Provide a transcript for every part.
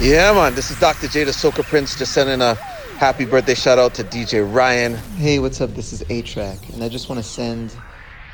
Yeah, man. This is Dr. J, the Soca Prince, just sending a happy birthday shout out to DJ Ryan. Hey, what's up? This is A-Trak, and I just want to send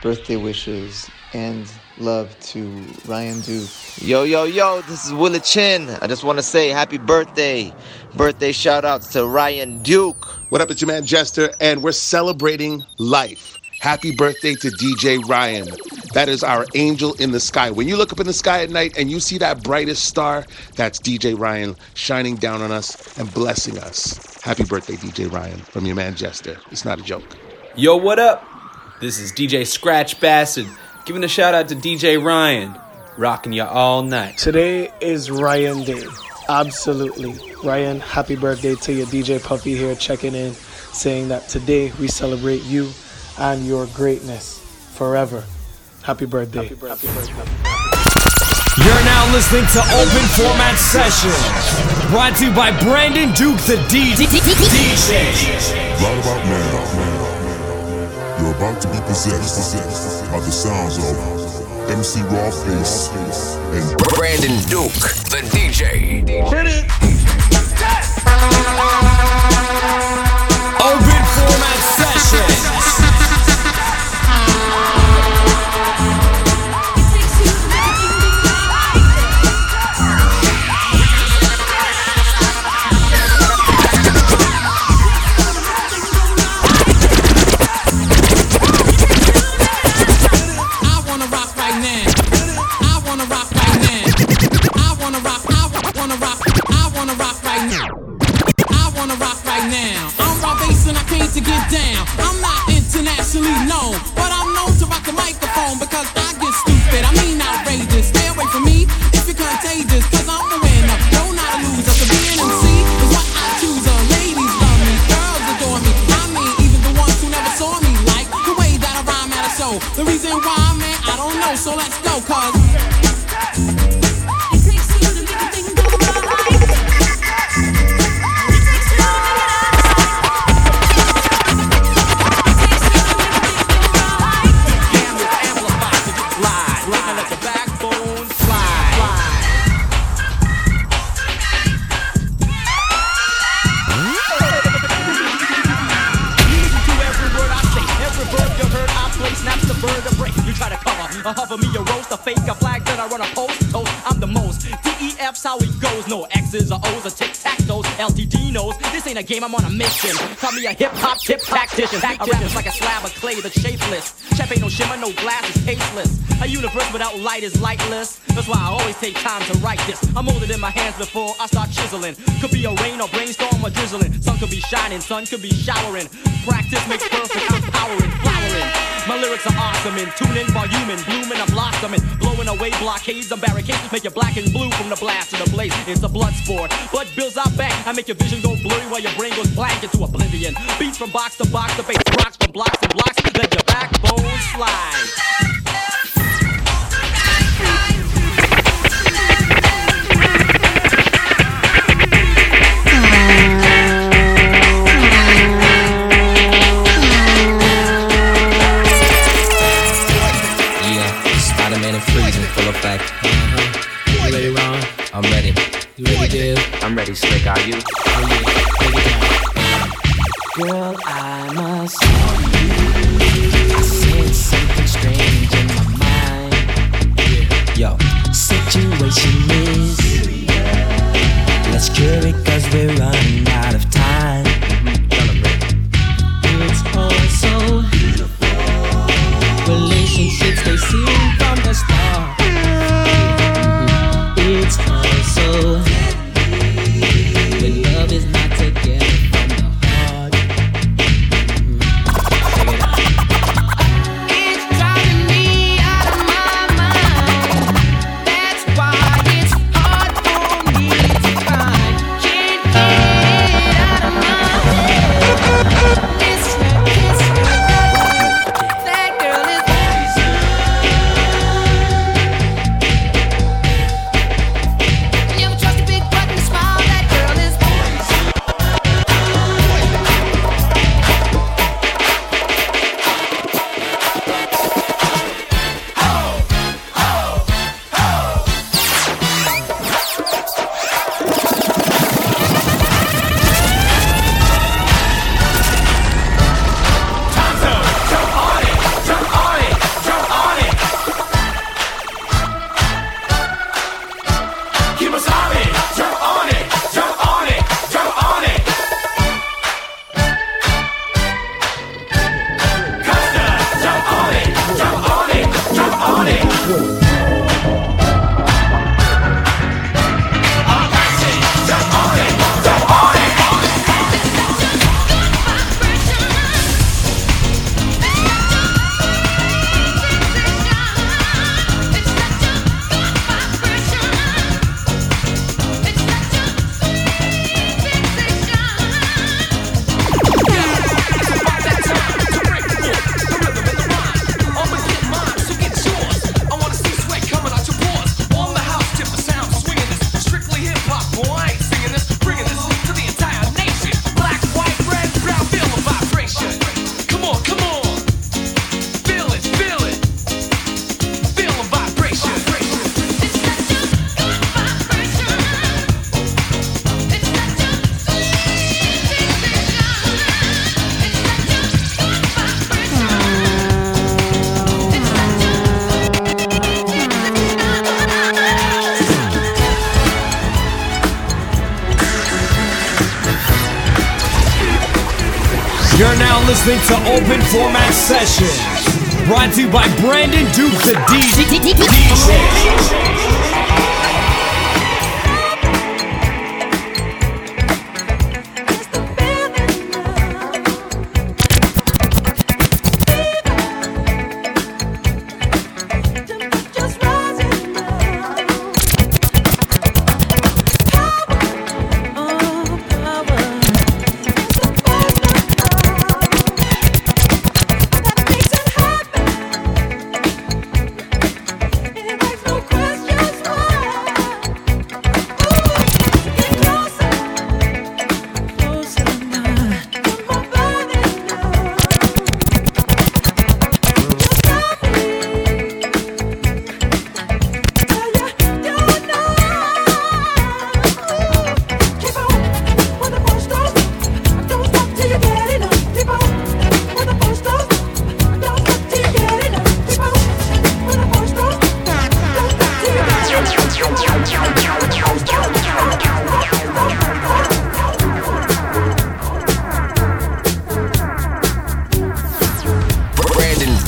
birthday wishes and love to Ryan Duke. Yo, yo, yo, this is Willa Chin. I just want to say happy birthday. Birthday shout outs to Ryan Duke. What up, it's your man Jester, and we're celebrating life. Happy birthday to DJ Ryan. That is our angel in the sky. When you look up in the sky at night and you see that brightest star, that's DJ Ryan shining down on us and blessing us. Happy birthday, DJ Ryan, from your man Jester. It's not a joke. Yo, what up? This is DJ Scratch Bassett giving a shout out to DJ Ryan, rocking you all night. Today is Ryan Day. Absolutely. Ryan, happy birthday to you. DJ Puffy here checking in, saying that today we celebrate you and your greatness forever. Happy birthday. Happy birthday. Happy birthday. You're now listening to Open Format Session, brought to you by Brandon Duke, the DJ. Right about now, you're about to be possessed by the sounds of MC Rawface and Brandon Duke, the DJ. Open A hover me a roast, a fake, a flag that I run a post. Toast, I'm the most. DEF's how it goes. No X's or O's or tic tac LTD knows this ain't a game, I'm on a mission. Call me a hip hop tip tactician. I rap is like a slab of clay that's shapeless. Chef ain't no shimmer, no glass is tasteless. A universe without light is lightless. That's why I always take time to write this. I'm holding in my hands before I start chiseling. Could be a rain or brainstorm or drizzling. Sun could be shining, sun could be showering. Practice makes perfect, I'm powering, flowering. My lyrics are awesome and tuning, voluming, blooming, I'm blossoming, blowing away blockades and barricades, make you black and blue from the blast to the blaze. It's a blood sport. Blood builds out back. I make your vision go blurry while your brain goes blank into oblivion. Beats from box to box, the bass rocks from blocks and blocks, let your backbone slide. I'm ready, Slick. Are you? Oh, yeah. Girl, I must tell you, I sense something strange in my mind. Yo, situation is, let's cure it cause we're running out of time. Mm-hmm. It's all so beautiful. Relationships, they seem from the start. Kimasabi, Brandon Duke, the DJ.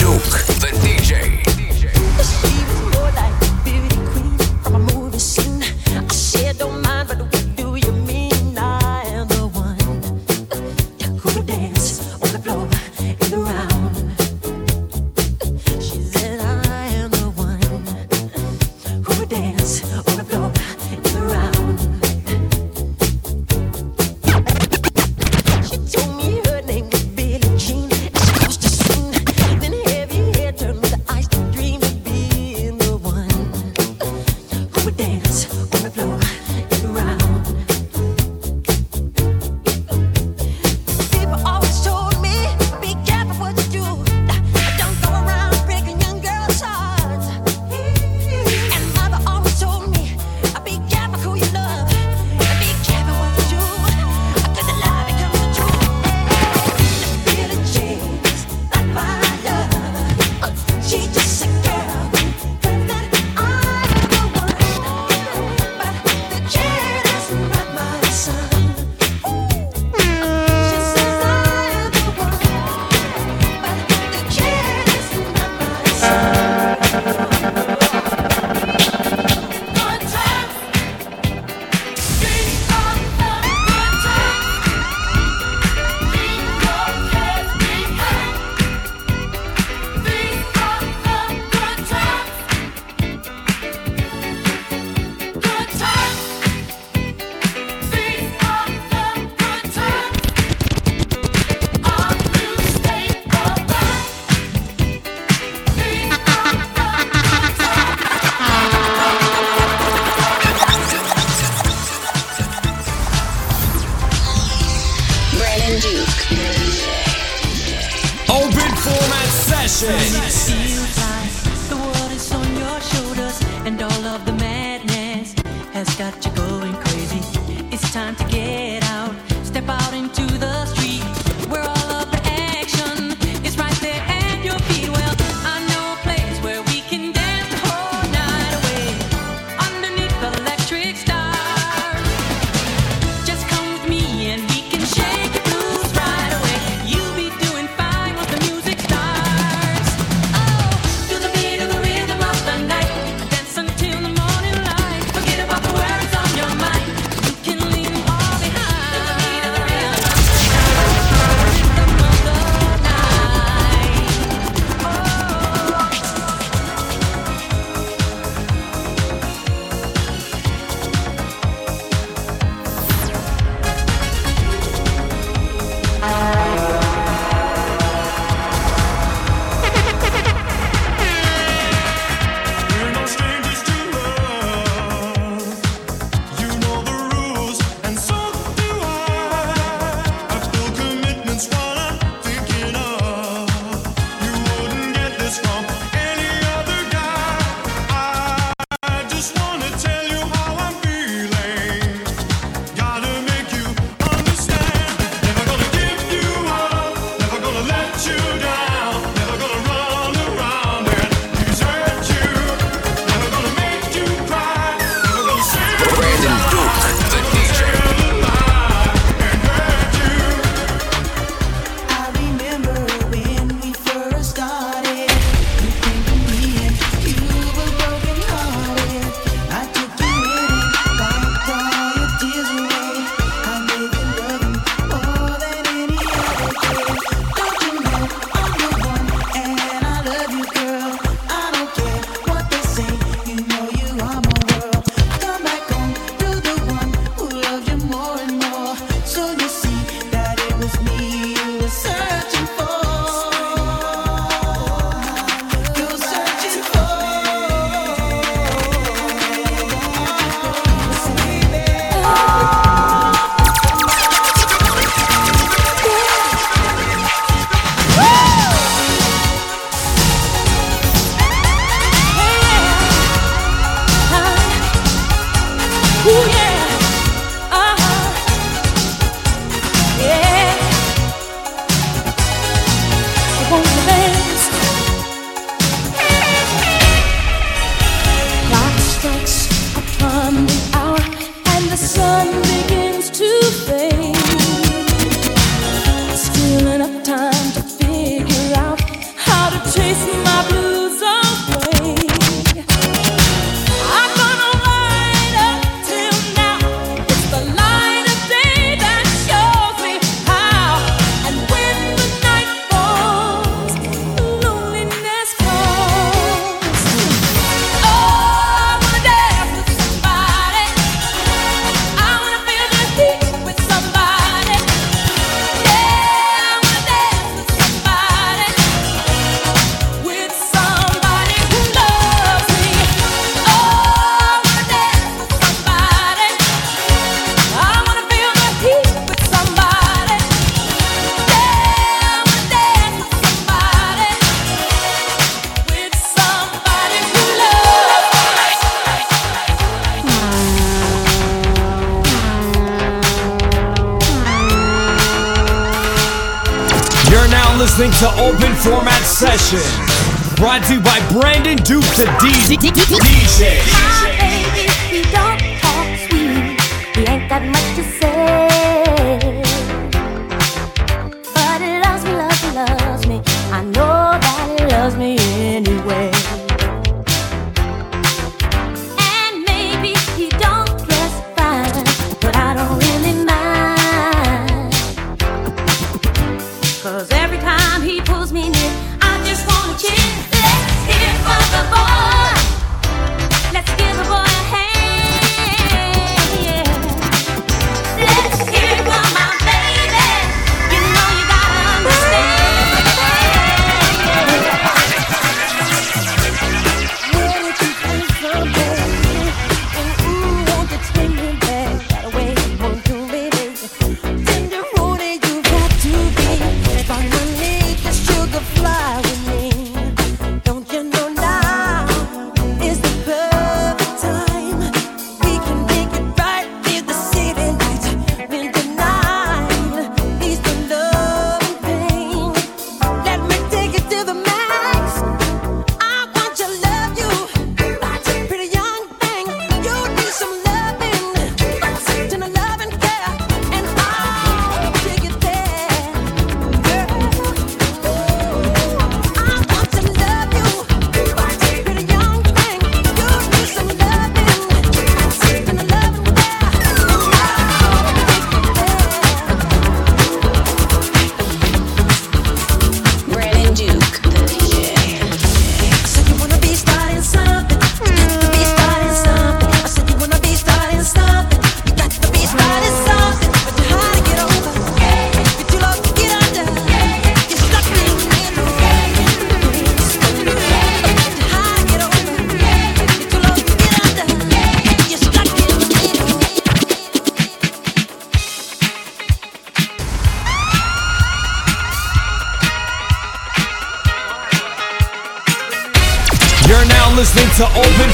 Brandon to DJ. DJ.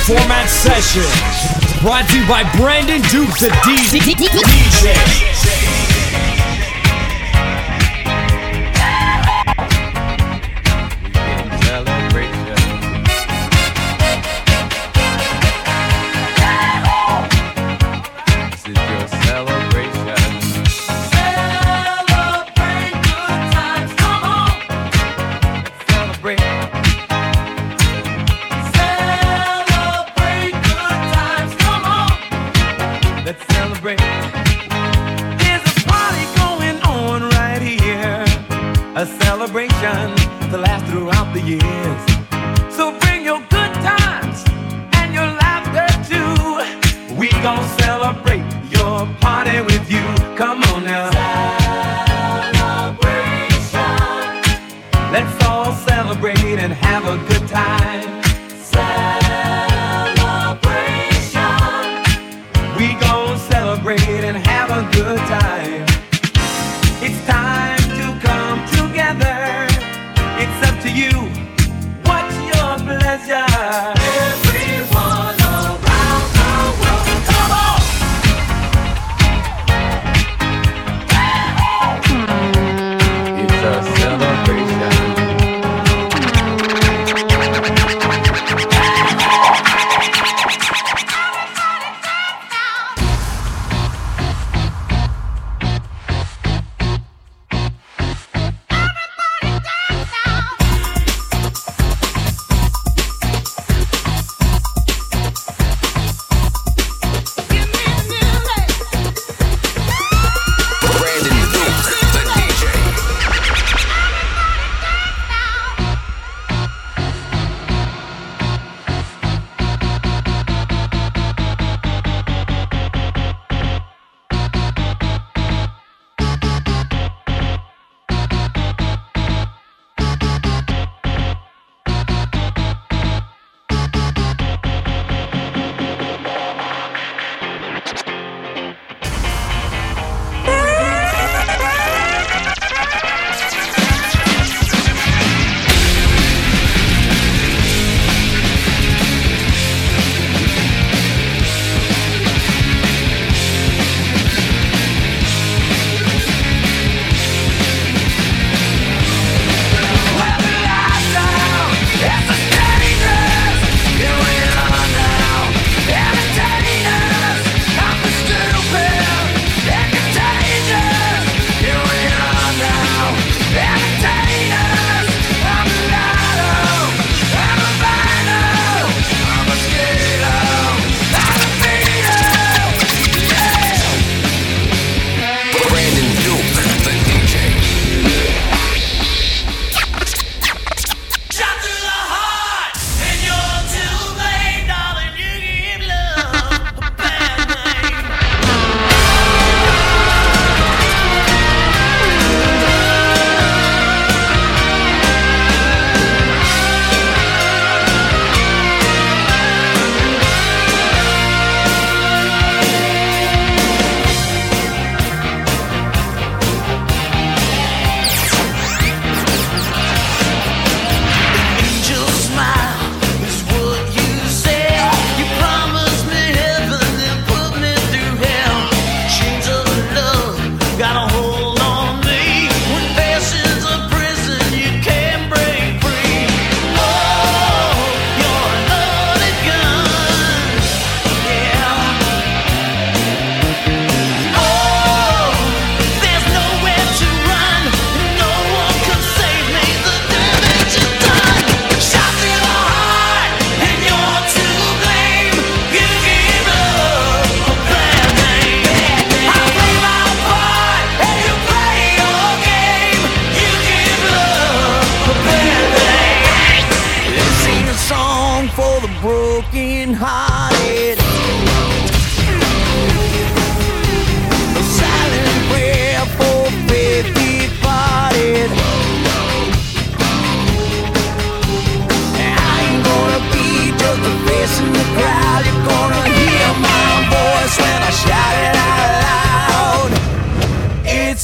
format session. Brought to you by Brandon Duke, the DJ.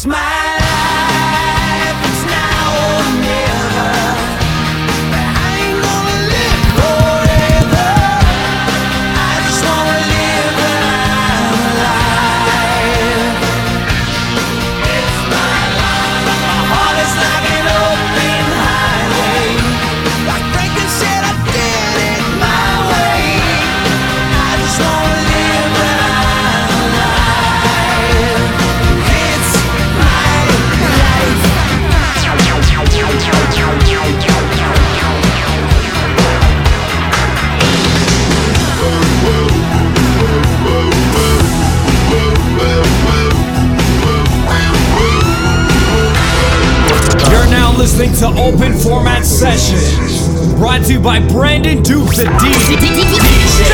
smile. open format session. Brought to you by Brandon Duke, the DJ.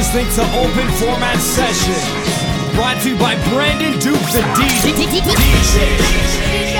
listening to Open Format Session, brought to you by Brandon Duke, the DJ. DJ.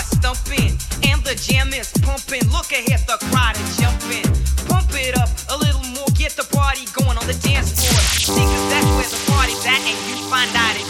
starts thumping and the jam is pumping. Look ahead, the crowd is jumping. Pump it up a little more, get the party going on the dance floor. Niggas, that's where the party's at, and you find out it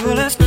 Let's.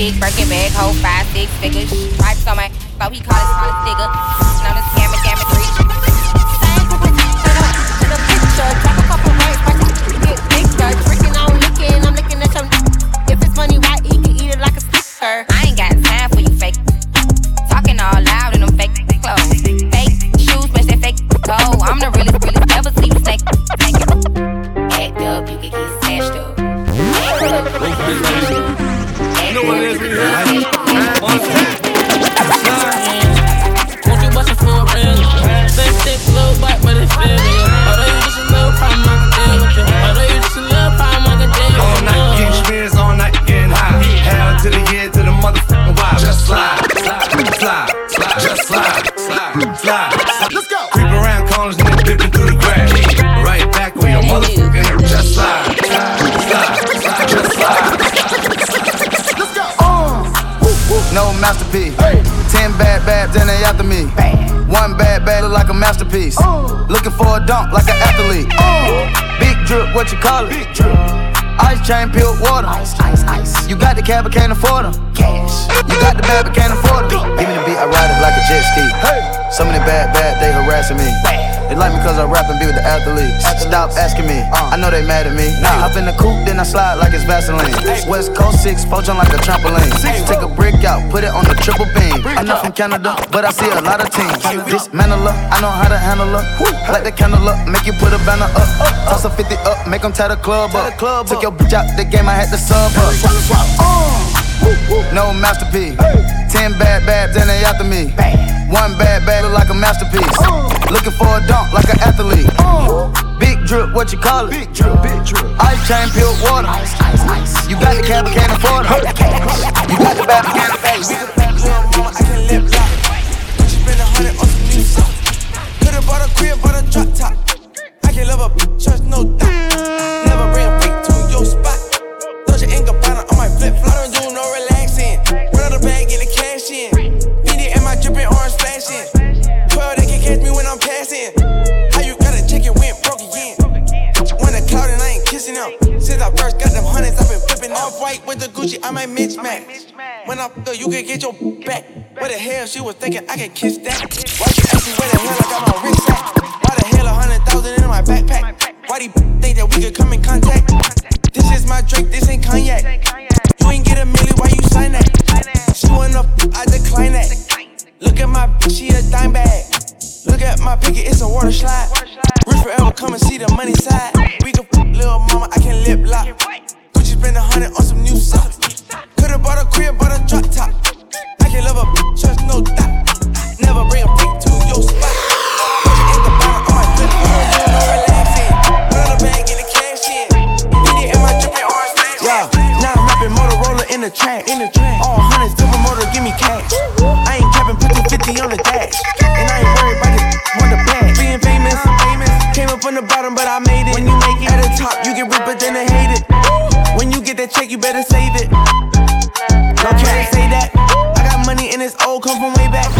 pigs, breaking bag, hold five, six figures. Stripes on my, but we call it, call it nigga. Then they after me. Bad. One bad, bad look like a masterpiece. Ooh. Looking for a dunk like an athlete. Ooh. Big drip, what you call it? Big drip. Ice chain, pure water. Ice, ice, ice. You got the cab, but can't afford them. Cash. You got the bag, but can't afford them. Give me the beat, I ride it like a jet ski. Hey. So many bad, bad, they harassing me. Bad. They like me cause I rap and be with the athletes. Stop asking me, I know they mad at me. Nah. Hop in the coupe, then I slide like it's Vaseline. West Coast 6, poach on like a trampoline. Take a brick out, put it on the triple beam. I'm not from Canada, but I see a lot of teams. Dismantle up, I know how to handle up. Light the candle up, make you put a banner up. Toss a 50 up, make them tie the club up. Took your bitch out the game, I had to sub up. No masterpiece. Ten bad babs and they after me. One bad bag look like a masterpiece. Uh. Looking for a dunk like an athlete. Uh. Big drip, what you call it? Big drip, big drip. Ice chain, pure water. Ice, ice, ice. You got the cab, can't afford it. You got the bag, can't face it. white with the Gucci, I might mismatch. When I fuck you can get your back. What the hell she was thinking? I can kiss that. Why she ask me where the hell I got my wrist at? Why the hell a hundred thousand in my backpack? Why do you think that we could come in contact? This is my Drake, this ain't cognac. You ain't get a million, why you sign that? She wanna fuck, I decline that. Look at my bitch, she a dime bag. Look at my picket, it's a water slide. Rich forever, come and see the money side. We can fuck little mama, I can lip lock. Spend a hundred on some new socks. Could've bought a crib, bought a drop top. I can love a bitch, trust no doubt. Never bring a freak to your spot. Put you in the bottom of my drip, no relaxing. Put on the bag, get the cash in. It in my orange. Yeah, now I'm rapping Motorola in the track. In the track. All hundreds, double motor, give me cash. I ain't capping, put the 50 on the dash. And I ain't worried about this, want the bag. Being famous, famous. Came up from the bottom, but I made it. When you make it at the top, you get ripped, but then it. Check, you better save it. No can't say that. I got money and it's old, come from way back.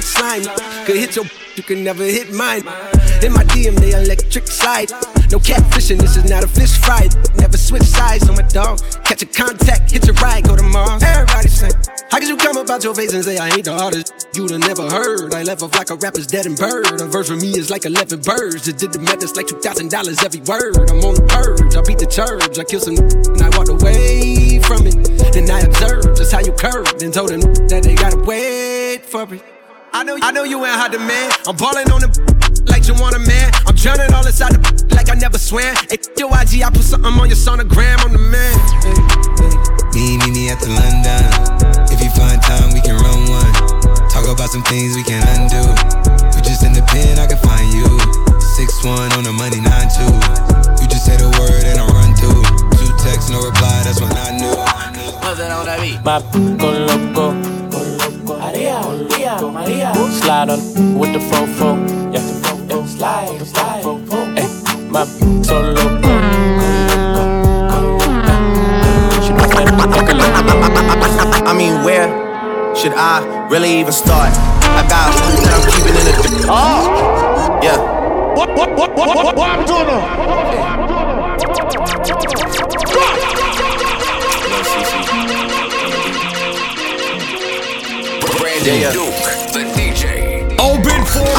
Big. Could hit your, you can never hit mine. In my DM, they electric slide. No catfishing, this is not a fish fry. Never switch sides on my dog. Catch a contact, hit your ride, go to Mars. Everybody say, How could you come about your face and say I ain't the artist? You'd have never heard. I left off like a rapper's dead and bird. A verse for me is like 11 birds. Just did the math, it's like $2,000 every word. I'm on the purge, I beat the church. I killed some and I walked away from it. Then I observed just how you curved and told them that they gotta wait for it. I know, I know you ain't hot man. I'm balling on the like you want a man. I'm drowning all inside the like I never swam. Hey, yo, IG, I put something on your sonogram. I'm the man. Me, meet me at the London. If you find time, we can run one. Talk about some things we can undo. You just in the pen, I can find you. Six one on the money, nine two. You just say the word and I run through. Two texts, no reply. That's when I knew. My con loco. Slide on with the fofo, yeah, yeah. slide, slide, hey, my so loco, I mean, where should I really even start? I got that I'm keeping in the. Oh! Yeah. What, what, what, what, what, what I'm doing Brandon Duke, the DJ.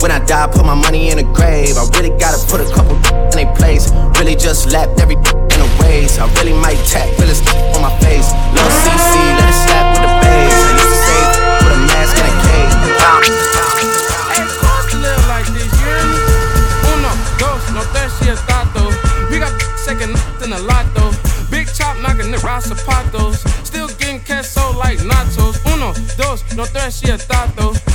when I die, put my money in a grave. I really gotta put a couple in a place. Really just lapped every in a ways. I really might tap realest on my face. Lil CC, let it slap with the bass. I used to a mask a. We got second a lot though. Big chop knocking the. Still getting queso like nachos. Uno, dos, no tres, y el tato.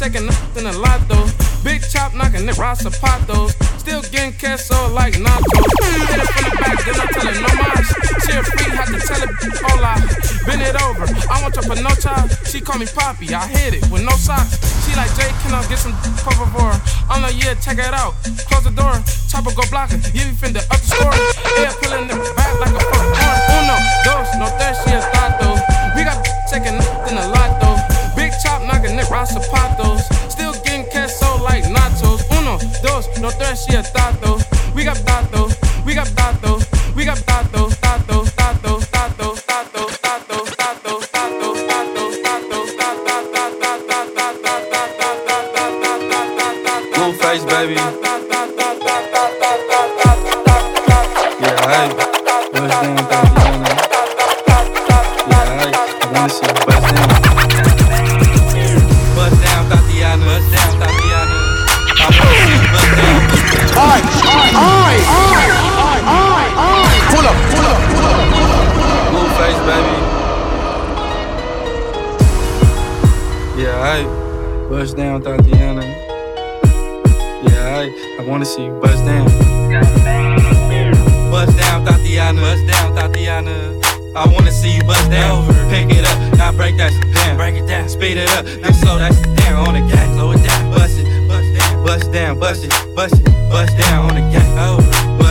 Second in a lot though. Big chop knocking the rasa patos. Still getting queso like nachos. Hit it from the back, then I tell it no mas. She a freak, had to tell it hola. Bend it over. I want your panocha. She call me Poppy. I hit it with no socks. She like Jay, can I get some por favor? I'm like, yeah, check it out. Close the door. Chopper go block it. Yeah, we finna up the story. Air pulling the back like a fucking. Uno, dos, no tres, y el tato. We got second in a lot chop knocking the rasa patos. Still getting queso like nachos. Uno, dos, no tres, y el tato. We got tato. I bust down, Tatiana. Yeah, I, I wanna see you bust down. Bust down, Tatiana. Bust down, Tatiana. I wanna see you bust down. Pick it up, now break that shit down. Break it down, speed it up, now slow that shit down on the gas. Slow it down, bust it, bust down, bust down, bust it, bust it, bust down on the gas.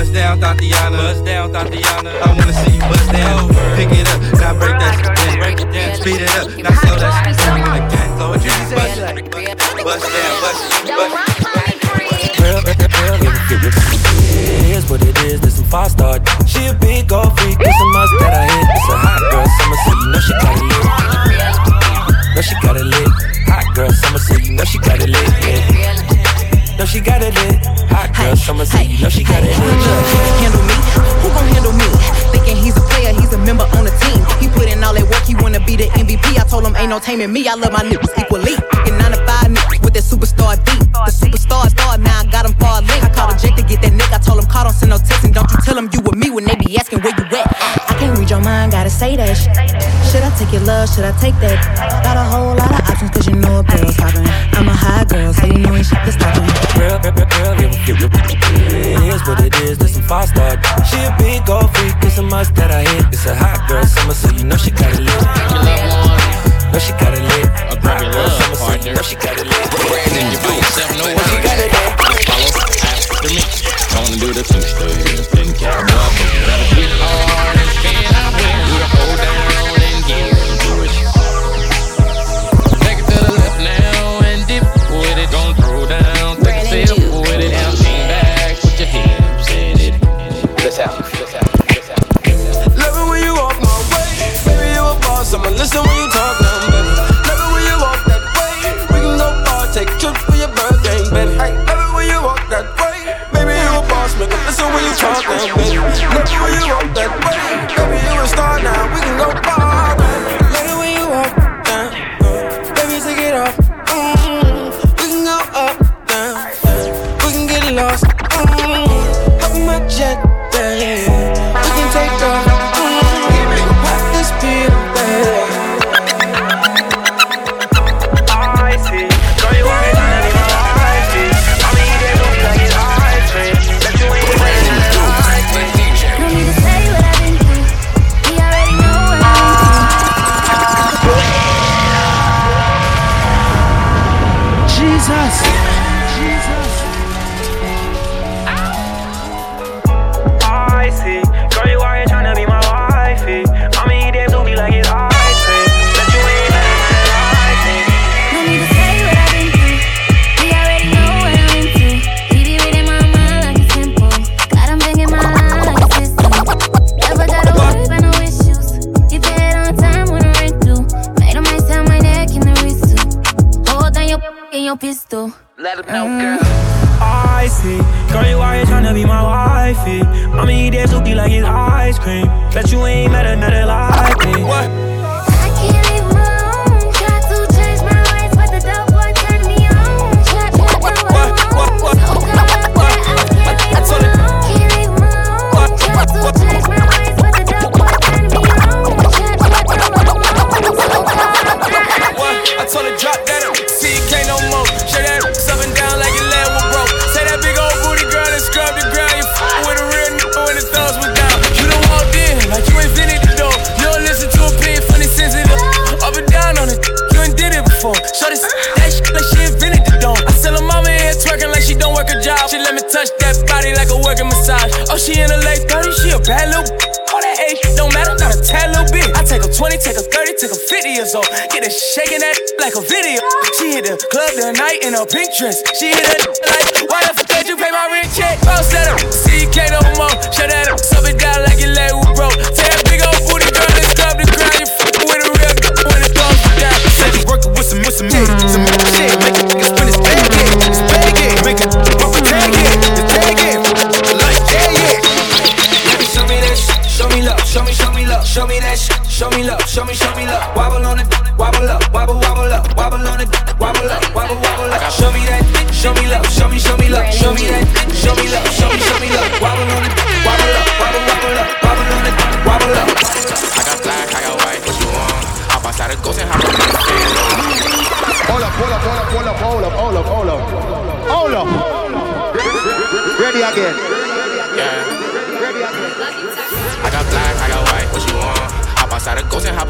Bust down, Tatiana. Bust down, Tatiana. I wanna see you bust down. Pick it up, now break that shit down. Break it down, speed it up, now slow that shit down on the gas. Slow it down, bust it, bust down, bust it. Real, It is what it is, this some five star. She a big old freak, it's a must that I hit. It's a hot girl summer, so you know she got it lit. Know she got it lit. Hot girl summer, so you know she got it lit. Yeah. Know she got it lit. Hot girl summer, you know she got it lit. handle me? Who gon' handle me? Thinking he's a player, he's a member on the team. He put in all that work, he wanna be the MVP. I told him ain't no taming me. I love my niggas equally. Fucking nine to five niggas with that superstar beat. The superstar star, now I got him far link. I called a Jake to get that nigga. I told him call, don't send no text and don't you tell him you with me when they be asking where you at. I can't read your mind, gotta say that shit. Should I take your love? Should I take that? Got a whole lot of options, cause you know a girl's poppin'. I'm a high girl, so you know ain't shit to stop me. Real, real, real. It is what it is, this some five star. She a big old freak, it's a must that I hit. It's a hot girl summer, so you know she got it lit. Know she got it lit. Hot girl summer, so you know she got it lit. Brandon, you by yourself, no one. Follow after me. I wanna do the two steps, then cowboy. Gotta get hard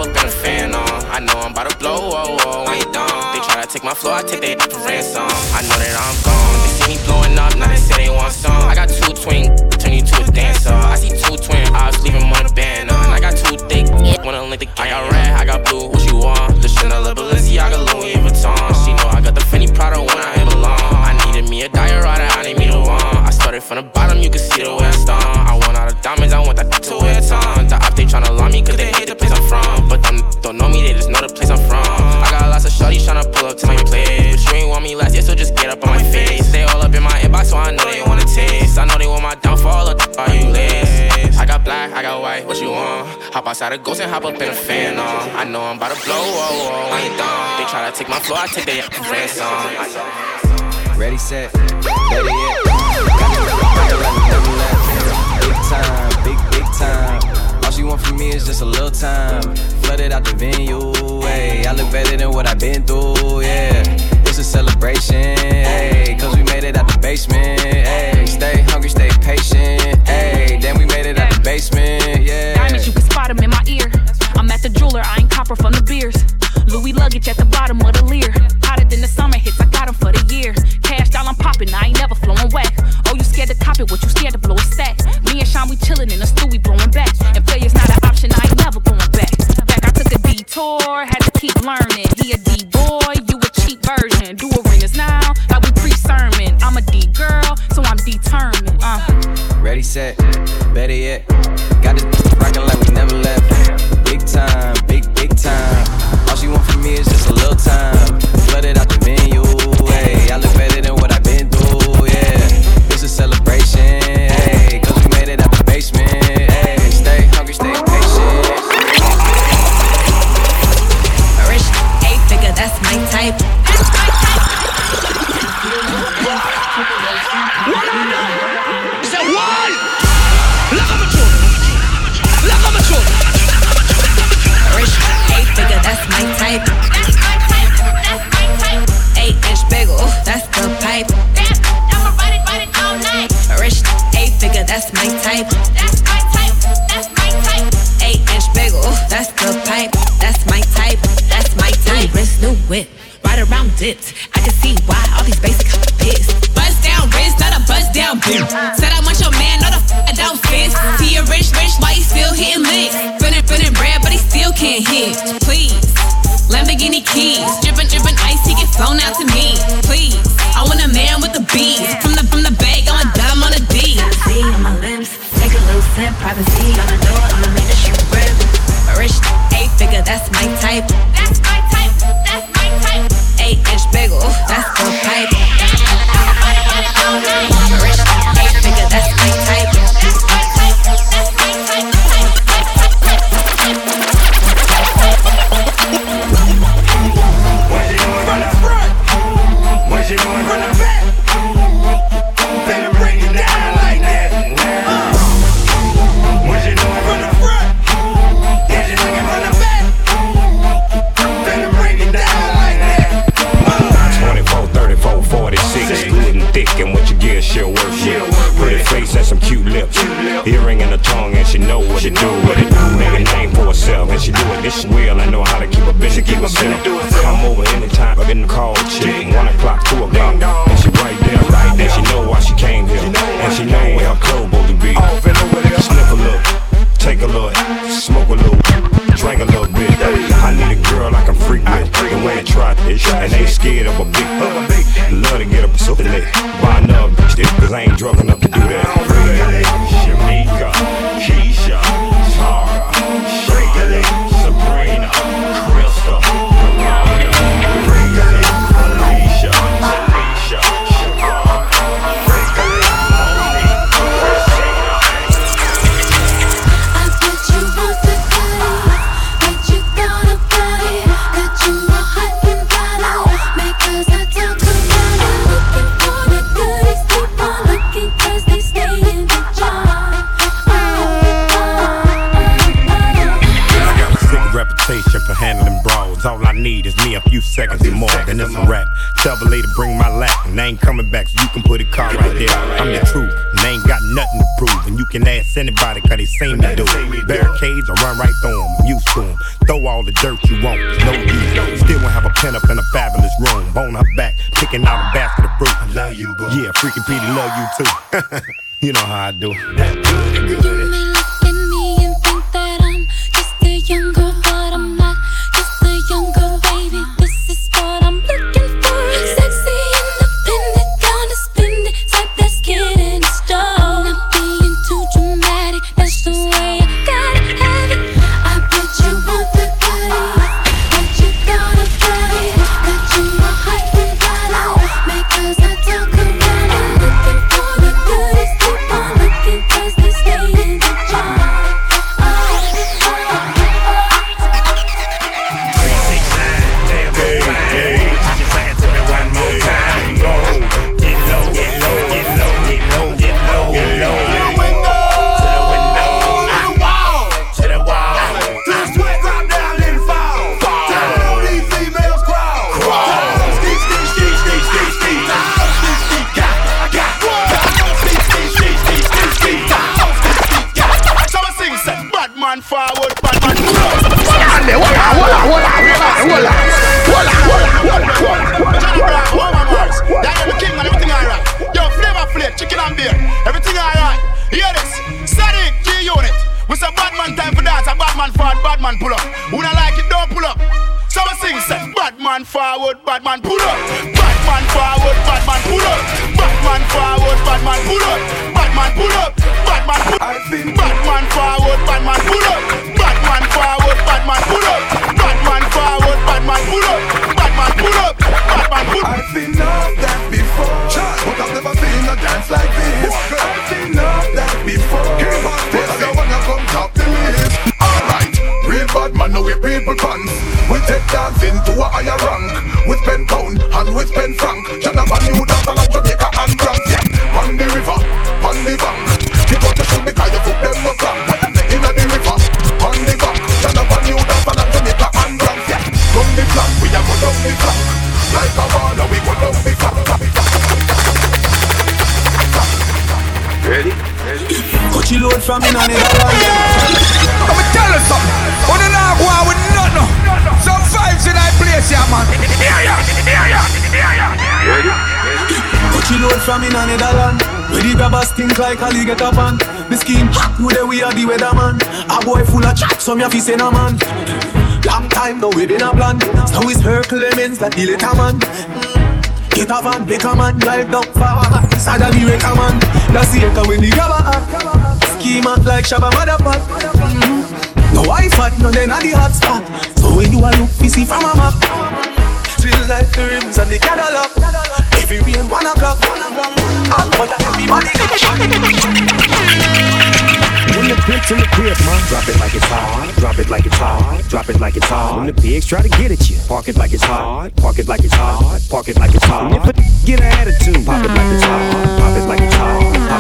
got a Phantom. I know I'm about to blow, oh, oh, oh I ain't. They try to take my floor, I take they for ransom. I know that I'm gone. Hop outside a ghost and hop up in a Phantom. I know I'm about to blow, oh, oh, oh, I ain't done. They try to take my flow, I take their friends on. Ready, set, ready, yeah. Big time, big, big time. All she want from me is just a little time. Flooded out the venue, hey. I look better than what I've been through, yeah it's a celebration, ayy. Cause we made it out the basement, ayy. Stay hungry, stay patient. luggage at the bottom of the Lear. Hotter than the summer hits, I got them for the year. Cash down, I'm popping, I ain't never flowing whack. Oh, you scared to top it, what you scared to blow a stack? Me and Sean, we chillin' in the stu. we blowin' back. you. Sick with the rubber act Schema like Shabba Motherfuck. Mm-hmm. No wife hat, no then at the hotspot So when you a look, you see from a map. Still like the rims and the Cadillac. Every rain, one o'clock. Hot butter, everybody get When the pigs in the crib, man. Drop it like it's hot, drop it like it's hot. Drop it like it's hot. When the pigs try to get at you. Park it like it's hot, park it like it's hot. Park it like it's hot. Get an attitude Pop it like it's hot, pop it like it's hot. What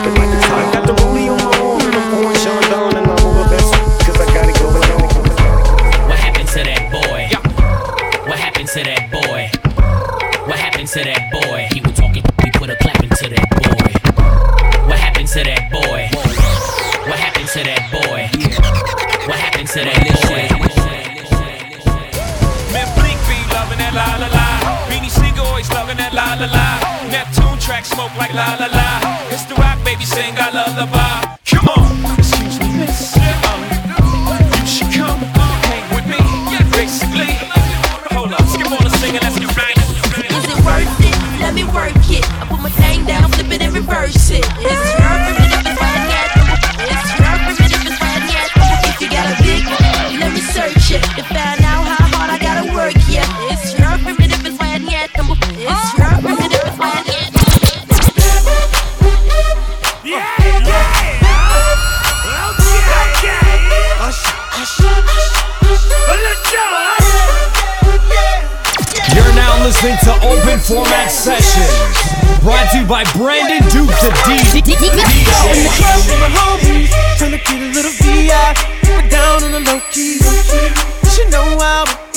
happened to that boy? What happened to that boy? What happened to that boy? He was talking, we put a clap into that boy. What happened to that boy? What happened to that boy? What happened to that boy? Man, Blink loving that la la la. Beanie Sigel always loving that la la la. Neptune track smoke like la la la. It's the think I love the vibe. format sessions. Brought to you by Brandon Duke, the D. DJ. The club with my homies, trying to get a little VI, down on the low key. You should know how.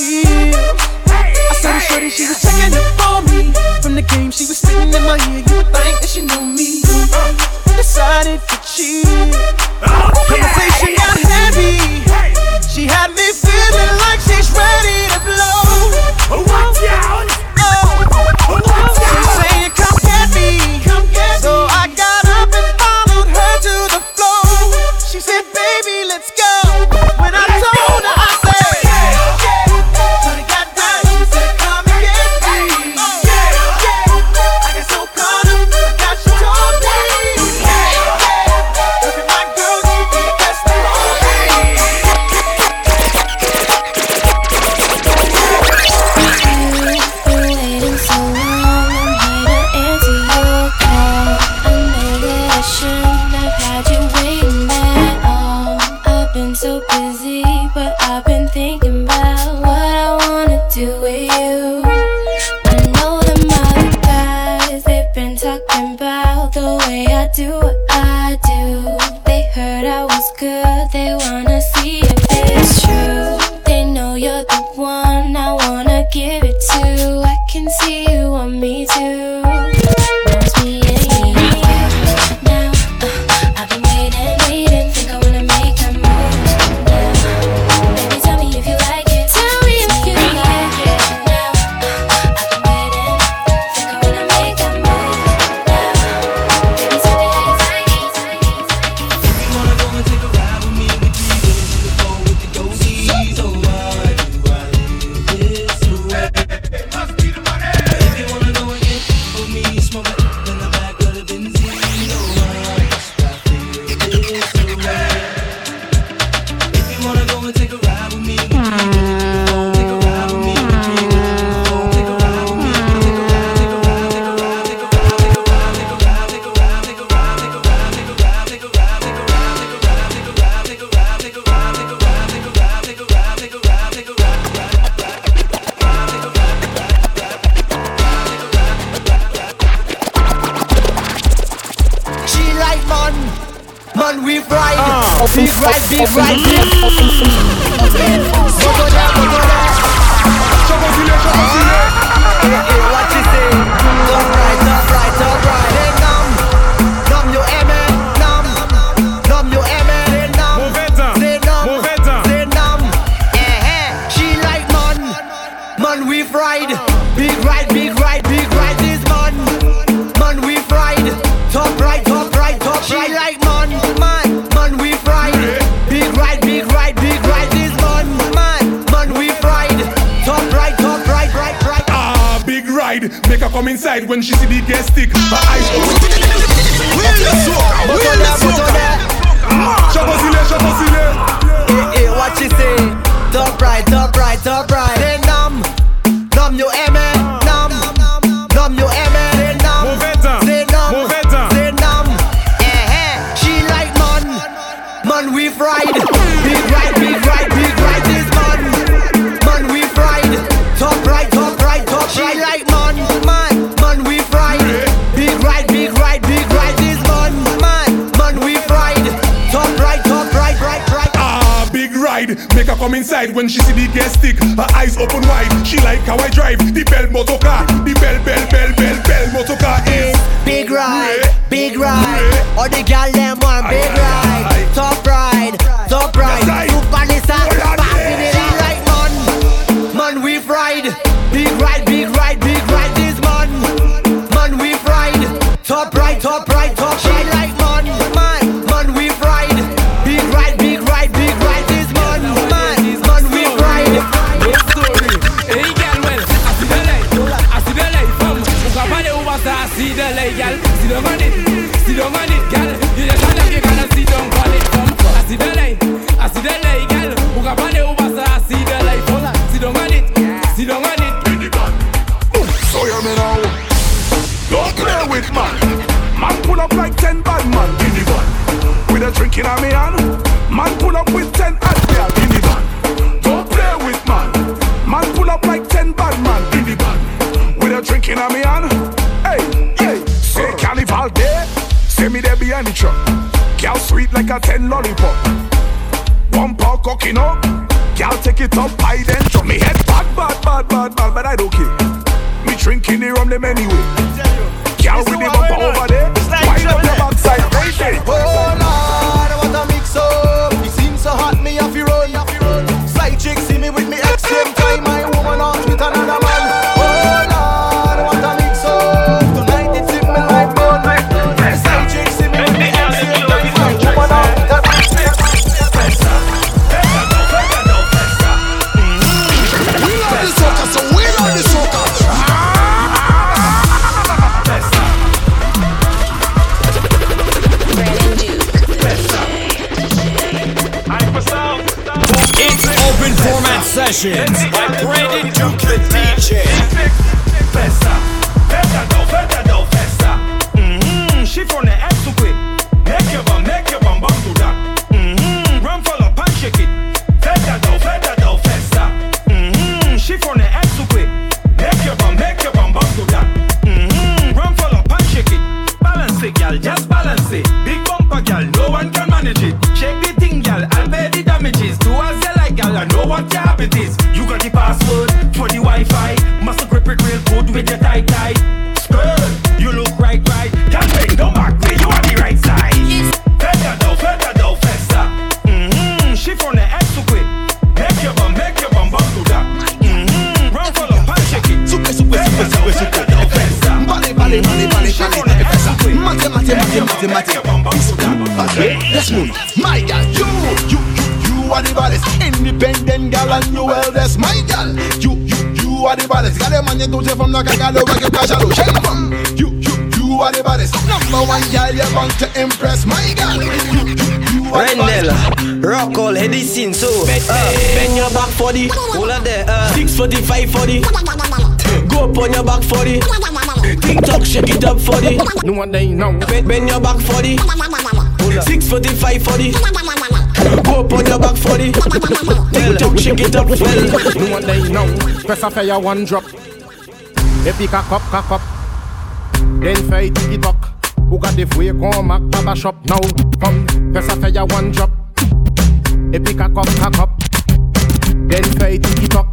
fried. Make her come inside when she see the gas stick. Her eyes open wide. She like how I drive the bell motor car. The bell, bell, bell, bell, bell motor car is big ride, big ride. All the gal them want big ride, top ride, top ride. Super Nissan, passing it out right, man. Man, we ride. Big ride, big ride, big ride. This man, man, we ride. Top ride, top ride, top ride. down on it, on it, girl. You just wanna you gonna it. I see the light, I see the light, girl. I see the light, it, it. So me now. Don't play with man. Man pull up like ten by man. With a my. a ten lollipop. One paw cocking up, y'all take it up, I then drop me head bad, bad, bad, bad, bad, but I don't care. Me drinking the rum them anyway. Productions casual, shake bum. You, you, you are the baddest. Number one girl, you're to impress my girl. You, you, Rendell, rock all Edison so uh, bend your back for the all of the uh, 645 for the go up on your back for the TikTok shake it up for the no one day no bend, bend your back for the 645 for the Go up on your back for the TikTok shake it up well. No one day now press a fire one drop. Epi ka kop, ka kop. Den fey tiki-tok Ou gade fwe kon mak tabashop Nou, kom, fè sa fè ya one drop. Epi ka kop, ka kop. Den fey tiki-tok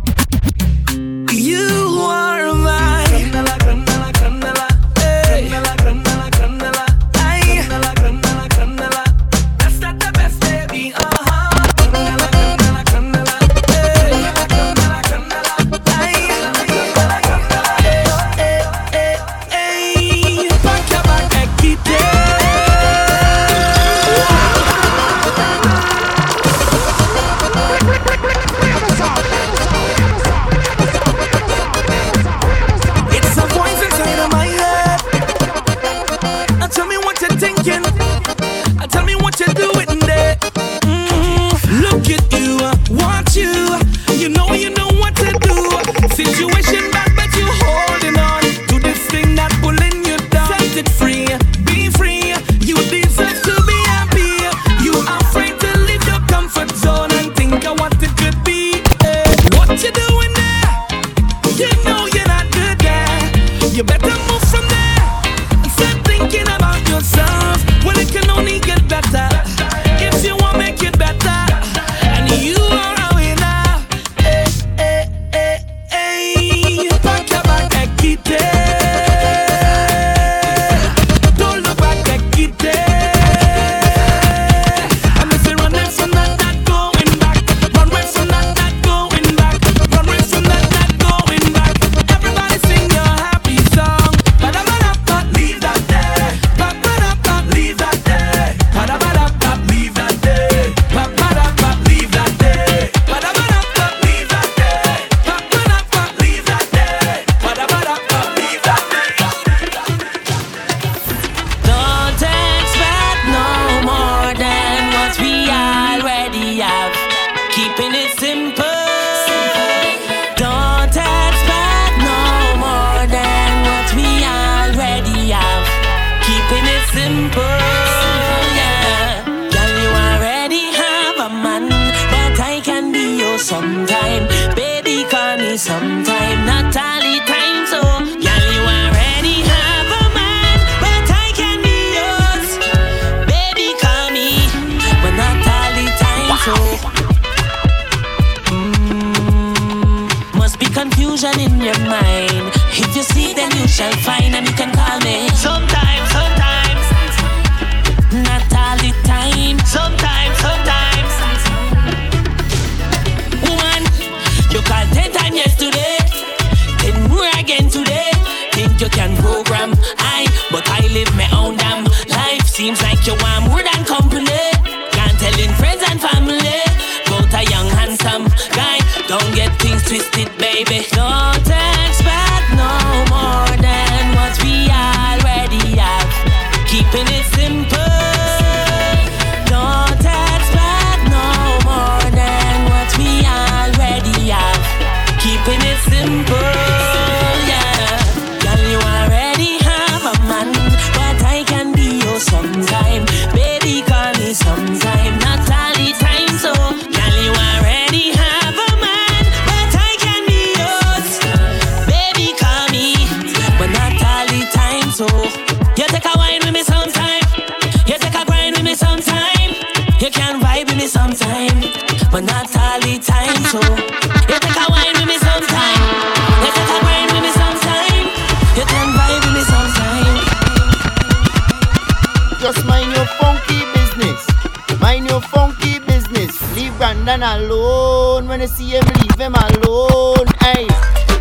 man alone. When I see him, leave him alone. Hey,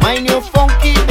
mind your funky